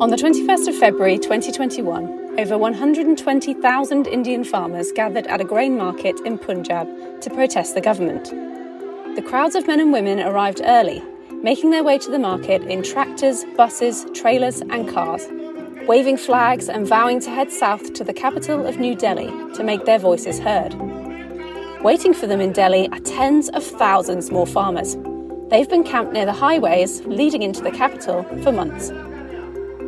On the 21st of February 2021, over 120,000 Indian farmers gathered at a grain market in Punjab to protest the government. The crowds of men and women arrived early, making their way to the market in tractors, buses, trailers, and cars, waving flags and vowing to head south to the capital of New Delhi to make their voices heard. Waiting for them in Delhi are tens of thousands more farmers. They've been camped near the highways leading into the capital for months.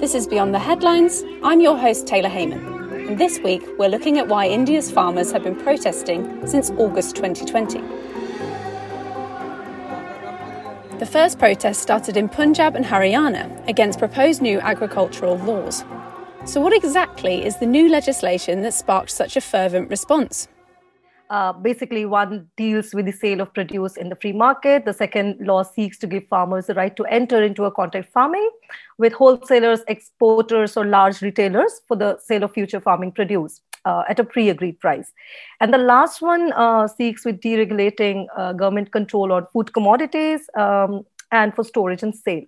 This is Beyond the Headlines. I'm your host, Taylor Heyman. And this week, we're looking at why India's farmers have been protesting since August 2020. The first protest started in Punjab and Haryana against proposed new agricultural laws. So, what exactly is the new legislation that sparked such a fervent response? Uh, basically, one deals with the sale of produce in the free market. The second law seeks to give farmers the right to enter into a contract farming with wholesalers, exporters, or large retailers for the sale of future farming produce uh, at a pre agreed price. And the last one uh, seeks with deregulating uh, government control on food commodities um, and for storage and sale.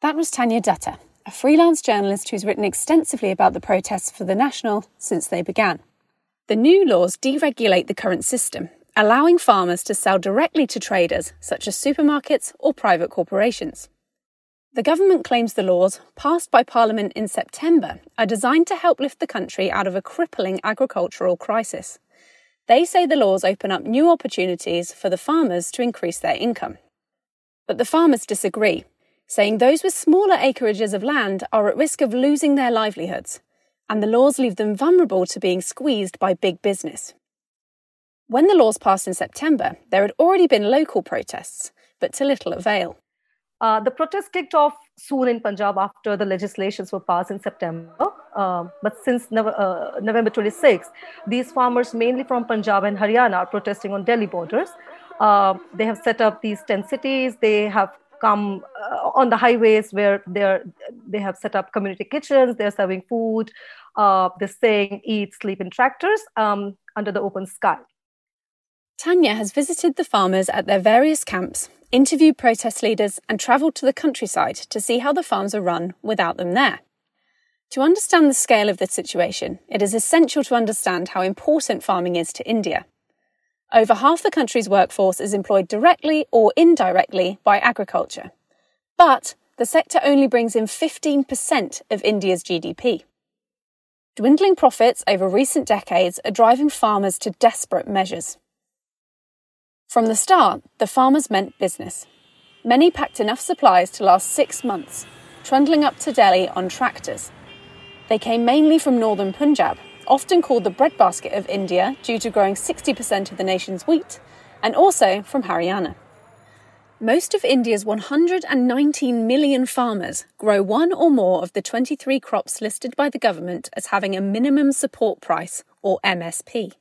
That was Tanya Dutta, a freelance journalist who's written extensively about the protests for the National since they began. The new laws deregulate the current system, allowing farmers to sell directly to traders such as supermarkets or private corporations. The government claims the laws, passed by Parliament in September, are designed to help lift the country out of a crippling agricultural crisis. They say the laws open up new opportunities for the farmers to increase their income. But the farmers disagree, saying those with smaller acreages of land are at risk of losing their livelihoods and the laws leave them vulnerable to being squeezed by big business. When the laws passed in September, there had already been local protests, but to little avail. Uh, the protests kicked off soon in Punjab after the legislations were passed in September. Uh, but since no- uh, November 26, these farmers, mainly from Punjab and Haryana, are protesting on Delhi borders. Uh, they have set up these 10 cities. They have come on the highways where they're they have set up community kitchens they're serving food uh, they're staying eat sleep in tractors um, under the open sky. Tanya has visited the farmers at their various camps interviewed protest leaders and travelled to the countryside to see how the farms are run without them there. To understand the scale of the situation it is essential to understand how important farming is to india. Over half the country's workforce is employed directly or indirectly by agriculture. But the sector only brings in 15% of India's GDP. Dwindling profits over recent decades are driving farmers to desperate measures. From the start, the farmers meant business. Many packed enough supplies to last six months, trundling up to Delhi on tractors. They came mainly from northern Punjab, often called the breadbasket of India due to growing 60% of the nation's wheat, and also from Haryana. Most of India's 119 million farmers grow one or more of the 23 crops listed by the government as having a minimum support price, or MSP.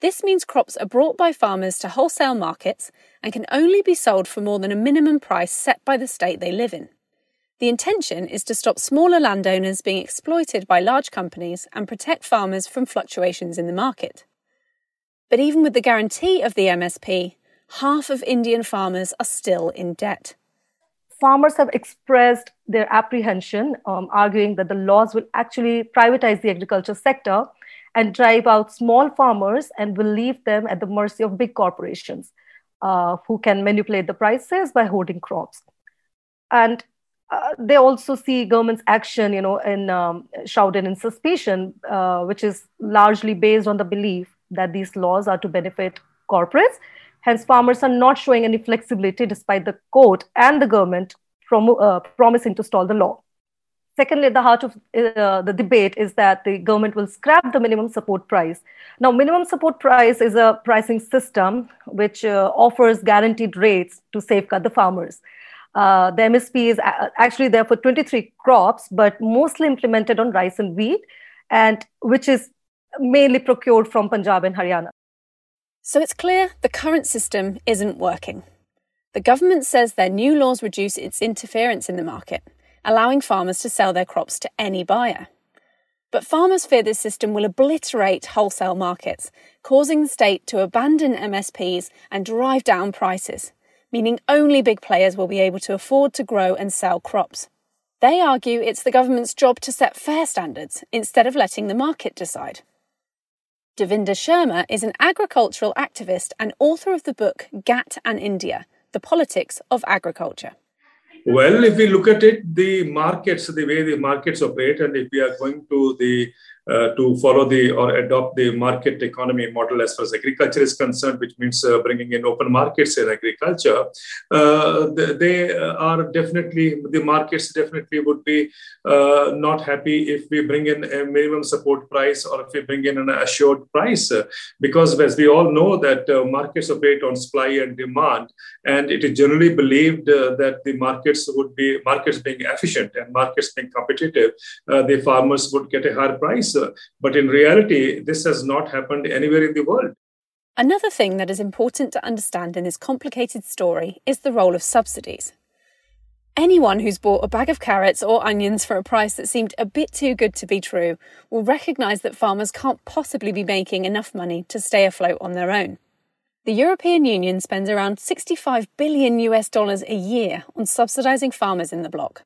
This means crops are brought by farmers to wholesale markets and can only be sold for more than a minimum price set by the state they live in. The intention is to stop smaller landowners being exploited by large companies and protect farmers from fluctuations in the market. But even with the guarantee of the MSP, half of Indian farmers are still in debt. Farmers have expressed their apprehension, um, arguing that the laws will actually privatize the agriculture sector and drive out small farmers and will leave them at the mercy of big corporations uh, who can manipulate the prices by hoarding crops. And uh, they also see government's action, you know, in um, shrouded in suspicion, uh, which is largely based on the belief that these laws are to benefit corporates. Hence, farmers are not showing any flexibility despite the court and the government prom- uh, promising to stall the law. Secondly, the heart of uh, the debate is that the government will scrap the minimum support price. Now, minimum support price is a pricing system which uh, offers guaranteed rates to safeguard the farmers. Uh, the MSP is actually there for 23 crops, but mostly implemented on rice and wheat, and which is mainly procured from Punjab and Haryana. So it's clear the current system isn't working. The government says their new laws reduce its interference in the market, allowing farmers to sell their crops to any buyer. But farmers fear this system will obliterate wholesale markets, causing the state to abandon MSPs and drive down prices meaning only big players will be able to afford to grow and sell crops. They argue it's the government's job to set fair standards instead of letting the market decide. Devinder Sharma is an agricultural activist and author of the book GATT and India The Politics of Agriculture. Well, if we look at it, the markets, the way the markets operate, and if we are going to the uh, to follow the or adopt the market economy model as far as agriculture is concerned, which means uh, bringing in open markets in agriculture. Uh, they are definitely, the markets definitely would be uh, not happy if we bring in a minimum support price or if we bring in an assured price. because as we all know that uh, markets operate on supply and demand, and it is generally believed uh, that the markets would be, markets being efficient and markets being competitive, the farmers would get a higher price Uh, but in reality, this has not happened anywhere in the world. Another thing that is important to understand in this complicated story is the role of subsidies. Anyone who's bought a bag of carrots or onions for a price that seemed a bit too good to be true will recognise that farmers can't possibly be making enough money to stay afloat on their own. The European Union spends around 65 billion US dollars a year on subsidising farmers in the bloc.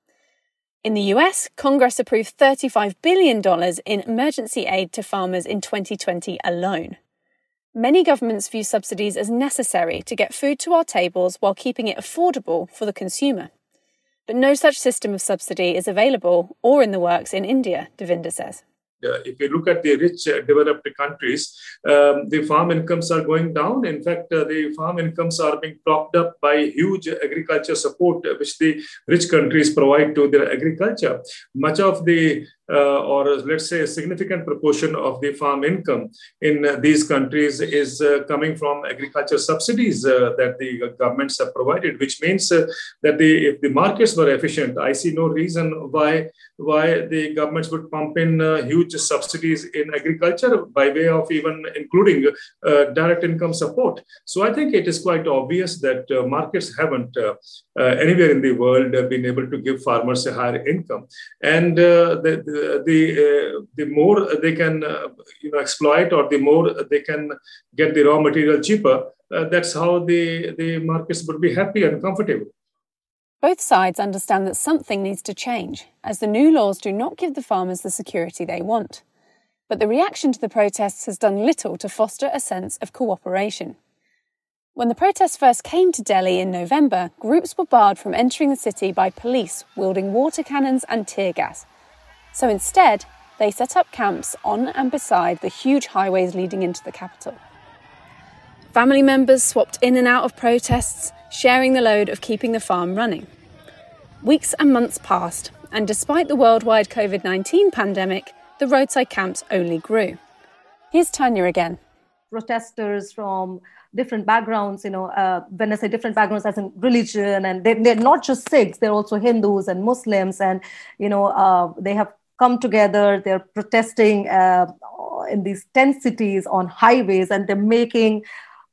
In the US, Congress approved $35 billion in emergency aid to farmers in 2020 alone. Many governments view subsidies as necessary to get food to our tables while keeping it affordable for the consumer. But no such system of subsidy is available or in the works in India, Devinder says. Uh, if you look at the rich uh, developed countries, um, the farm incomes are going down. In fact, uh, the farm incomes are being propped up by huge agriculture support, which the rich countries provide to their agriculture. Much of the Uh, or uh, let's say a significant proportion of the farm income in uh, these countries is uh, coming from agriculture subsidies uh, that the governments have provided, which means that the, if the markets were efficient, I see no reason why why the governments would pump in huge subsidies in agriculture by way of even including direct income support. So I think it is quite obvious that markets haven't anywhere in the world been able to give farmers a higher income, and the, the the uh, the more they can uh, you know exploit or the more they can get the raw material cheaper uh, that's how the the markets would be happy and comfortable. Both sides understand that something needs to change as the new laws do not give the farmers the security they want. But the reaction to the protests has done little to foster a sense of cooperation. When the protests first came to Delhi in November, groups were barred from entering the city by police wielding water cannons and tear gas, so instead, they set up camps on and beside the huge highways leading into the capital. Family members swapped in and out of protests, sharing the load of keeping the farm running. Weeks and months passed, and despite the worldwide COVID 19 pandemic, the roadside camps only grew. Here's Tanya again. Protesters from different backgrounds, you know, uh, when I say different backgrounds as in religion, and they're, they're, not just Sikhs, they're also Hindus and Muslims, and, you know, uh, they have come together. They're protesting uh, in these tent cities on highways, and they're making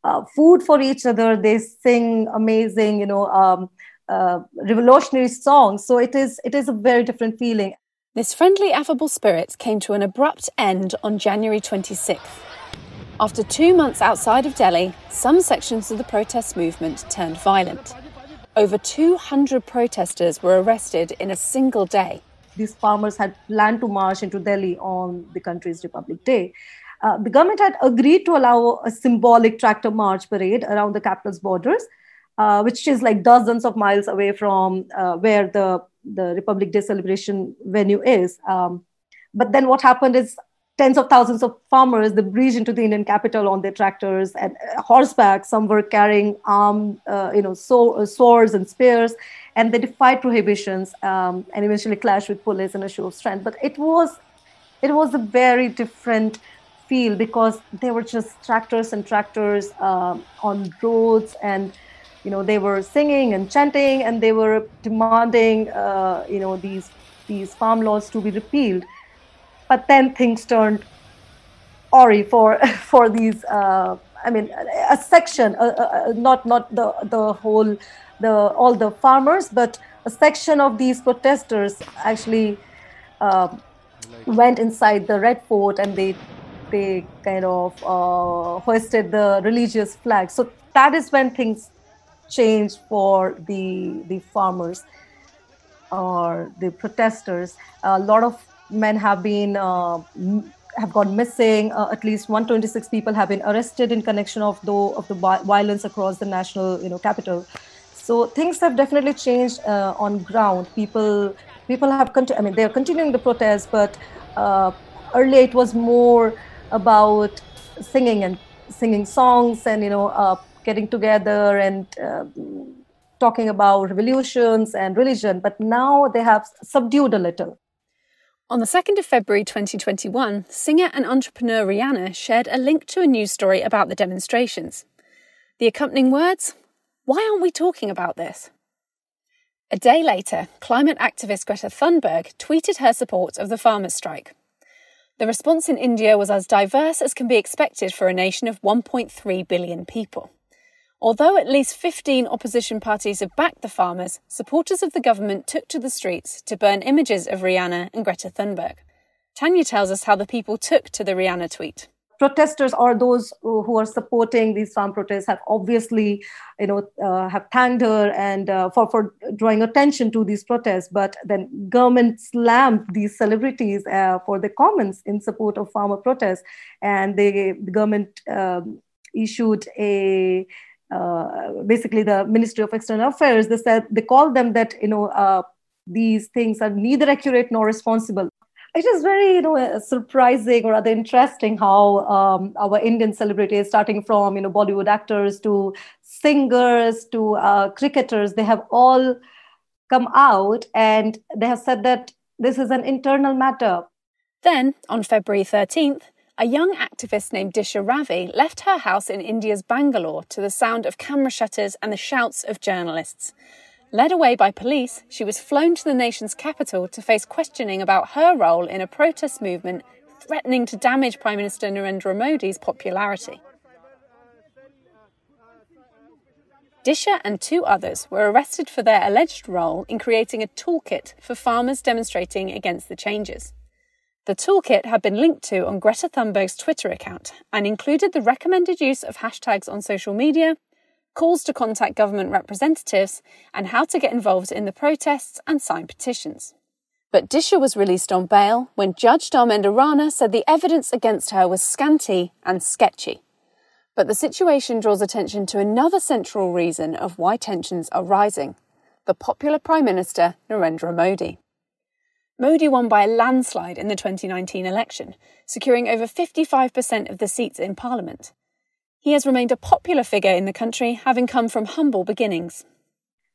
uh, food for each other. They sing amazing, you know, um, uh, revolutionary songs. So it is it is a very different feeling. This friendly, affable spirit came to an abrupt end on January 26th. After two months outside of Delhi, some sections of the protest movement turned violent. Over 200 protesters were arrested in a single day these farmers had planned to march into Delhi on the country's Republic Day. Uh, the government had agreed to allow a symbolic tractor march parade around the capital's borders, uh, which is like dozens of miles away from uh, where the, the Republic Day celebration venue is. Um, but then what happened is tens of thousands of farmers they breached into the Indian capital on their tractors and uh, horseback. Some were carrying arm, uh, you know, so, uh, swords and spears, and they defied prohibitions um, and eventually clashed with police in a show of strength. But it was, it was a very different feel because they were just tractors and tractors um, on roads and you know they were singing and chanting and they were demanding uh, you know these these farm laws to be repealed but then things turned ori for for these uh, i mean a section uh, uh, not not the the whole the all the farmers but a section of these protesters actually uh, went inside the red fort and they they kind of uh, hoisted the religious flag so that is when things changed for the the farmers or the protesters. A lot of men have been uh, have gone missing. Uh, at least 126 people have been arrested in connection of the of the violence across the national you know capital. So things have definitely changed uh, on ground. People people have I mean they are continuing the protest, but uh, earlier it was more about singing and singing songs and you know uh, getting together and uh, talking about revolutions and religion. But now they have subdued a little. On the 2nd of February 2021, singer and entrepreneur Rihanna shared a link to a news story about the demonstrations. The accompanying words Why aren't we talking about this? A day later, climate activist Greta Thunberg tweeted her support of the farmers' strike. The response in India was as diverse as can be expected for a nation of 1.3 billion people. Although at least 15 opposition parties have backed the farmers, supporters of the government took to the streets to burn images of Rihanna and Greta Thunberg. Tanya tells us how the people took to the Rihanna tweet. Protesters or those who are supporting these farm protests have obviously, you know, uh, have thanked her and uh, for for drawing attention to these protests. But then government slammed these celebrities uh, for the comments in support of farmer protests, and they, the government um, issued a uh, basically the Ministry of External Affairs, they said they called them that you know uh, these things are neither accurate nor responsible. It is very you know uh, surprising or rather interesting how um, our Indian celebrities, starting from you know Bollywood actors to singers to uh, cricketers, they have all come out and they have said that this is an internal matter. Then on February 13th, a young activist named Disha Ravi left her house in India's Bangalore to the sound of camera shutters and the shouts of journalists. Led away by police, she was flown to the nation's capital to face questioning about her role in a protest movement threatening to damage Prime Minister Narendra Modi's popularity. Disha and two others were arrested for their alleged role in creating a toolkit for farmers demonstrating against the changes. The toolkit had been linked to on Greta Thunberg's Twitter account and included the recommended use of hashtags on social media, calls to contact government representatives, and how to get involved in the protests and sign petitions. But Disha was released on bail when Judge Dharmender Rana said the evidence against her was scanty and sketchy. But the situation draws attention to another central reason of why tensions are rising the popular Prime Minister Narendra Modi. Modi won by a landslide in the 2019 election, securing over 55% of the seats in parliament. He has remained a popular figure in the country, having come from humble beginnings.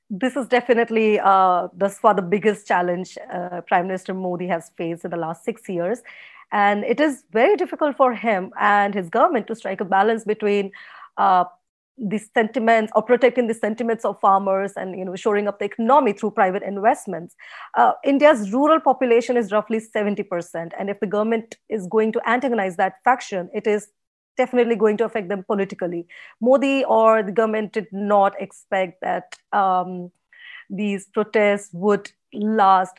This is definitely uh, thus far the biggest challenge uh, Prime Minister Modi has faced in the last six years. And it is very difficult for him and his government to strike a balance between uh, the sentiments or protecting the sentiments of farmers and you know shoring up the economy through private investments. Uh, india's rural population is roughly 70% and if the government is going to antagonize that faction it is definitely going to affect them politically. Modi or the government did not expect that um, these protests would last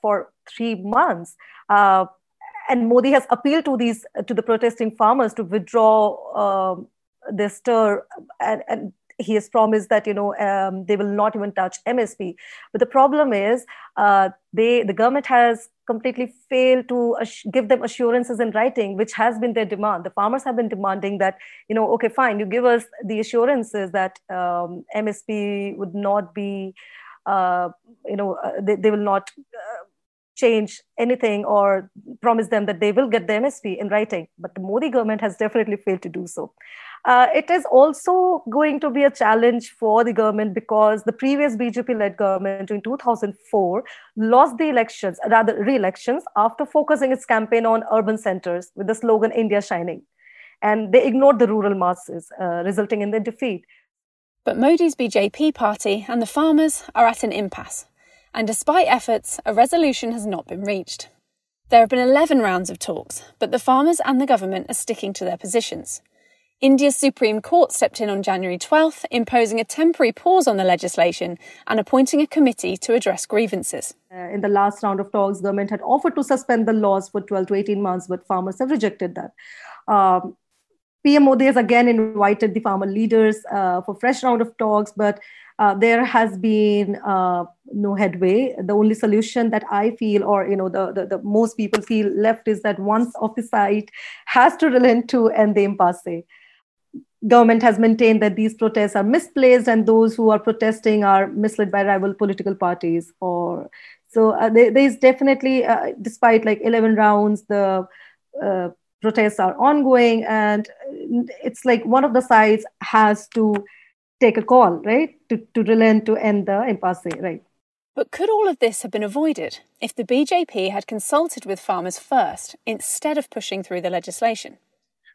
for three months. Uh, and modi has appealed to these to the protesting farmers to withdraw um, they stir and, and he has promised that you know um, they will not even touch MSP. But the problem is uh, they the government has completely failed to give them assurances in writing, which has been their demand. The farmers have been demanding that you know okay fine you give us the assurances that um, MSP would not be uh, you know uh, they, they will not. Uh, change anything or promise them that they will get the MSP in writing. But the Modi government has definitely failed to do so. Uh, it is also going to be a challenge for the government because the previous BJP led government in 2004 lost the elections, rather, re elections, after focusing its campaign on urban centers with the slogan India Shining. And they ignored the rural masses, uh, resulting in their defeat. But Modi's BJP party and the farmers are at an impasse. And despite efforts, a resolution has not been reached. There have been 11 rounds of talks, but the farmers and the government are sticking to their positions. India's Supreme Court stepped in on January 12th, imposing a temporary pause on the legislation and appointing a committee to address grievances. Uh, in the last round of talks, government had offered to suspend the laws for 12 to 18 months, but farmers have rejected that. Um, PM Modi has again invited the farmer leaders uh, for fresh round of talks, but uh, there has been uh, no headway. The only solution that I feel, or you know, the, the, the most people feel left is that once of the site has to relent to end the impasse. Government has maintained that these protests are misplaced and those who are protesting are misled by rival political parties. Or so uh, there, is definitely, uh, despite like 11 rounds, the uh, protests are ongoing, and it's like one of the sides has to take a call, right, to, to relent to end the impasse, right? But could all of this have been avoided if the BJP had consulted with farmers first instead of pushing through the legislation?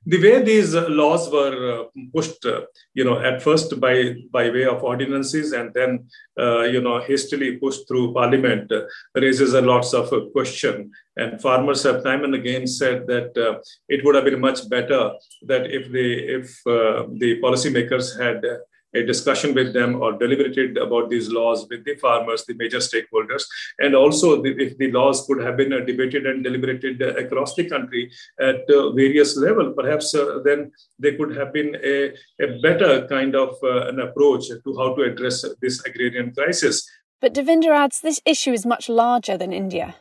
The way these laws were uh, pushed, uh, you know, at first by by way of ordinances and then, uh, you know, hastily pushed through Parliament, uh, raises a lots of uh, question. And farmers have time and again said that uh, it would have been much better that if the if the policymakers had a discussion with them or deliberated about these laws with the farmers, the major stakeholders, and also the, if the laws could have been uh, debated and deliberated uh, across the country at uh, various level, perhaps uh, then there could have been a, a better kind of uh, an approach to how to address this agrarian crisis. But Devinder adds this issue is much larger than India.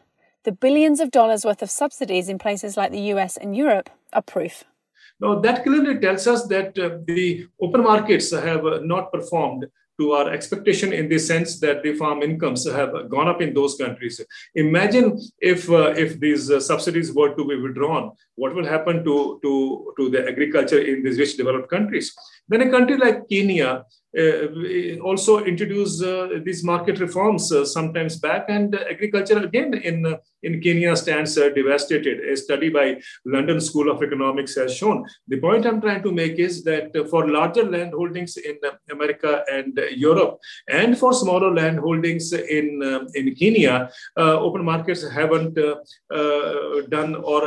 The billions of dollars worth of subsidies in places like the US and Europe are proof. Now, that clearly tells us that uh, the open markets have uh, not performed to our expectation in the sense that the farm incomes have gone up in those countries. Imagine if uh, if these uh, subsidies were to be withdrawn, what will happen to, to, to the agriculture in these rich developed countries? Then a country like Kenya Uh, also introduced uh, these market reforms uh, sometimes back, and uh, agriculture again in uh, in Kenya stands devastated. A study by London School of Economics has shown. The point I'm trying to make is that for larger land holdings in America and Europe, and for smaller land holdings in in Kenya, open markets haven't done or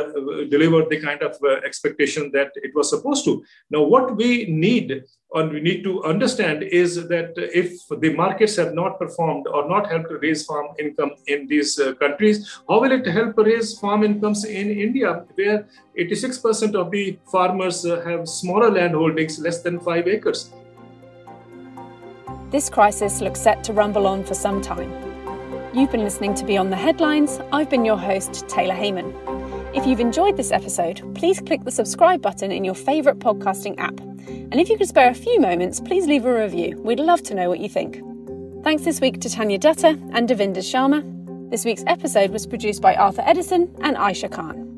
delivered the kind of expectation that it was supposed to. Now, what we need and we need to understand is that if the markets have not performed or not helped raise farm income in these uh, countries, how will it help raise farm incomes in India, where 86% of the farmers uh, have smaller land holdings, less than five acres? This crisis looks set to rumble on for some time. You've been listening to Beyond the Headlines. I've been your host, Taylor Heyman. If you've enjoyed this episode, please click the subscribe button in your favourite podcasting app and if you could spare a few moments, please leave a review. We'd love to know what you think. Thanks this week to Tanya Dutta and Devinder Sharma. This week's episode was produced by Arthur Edison and Aisha Khan.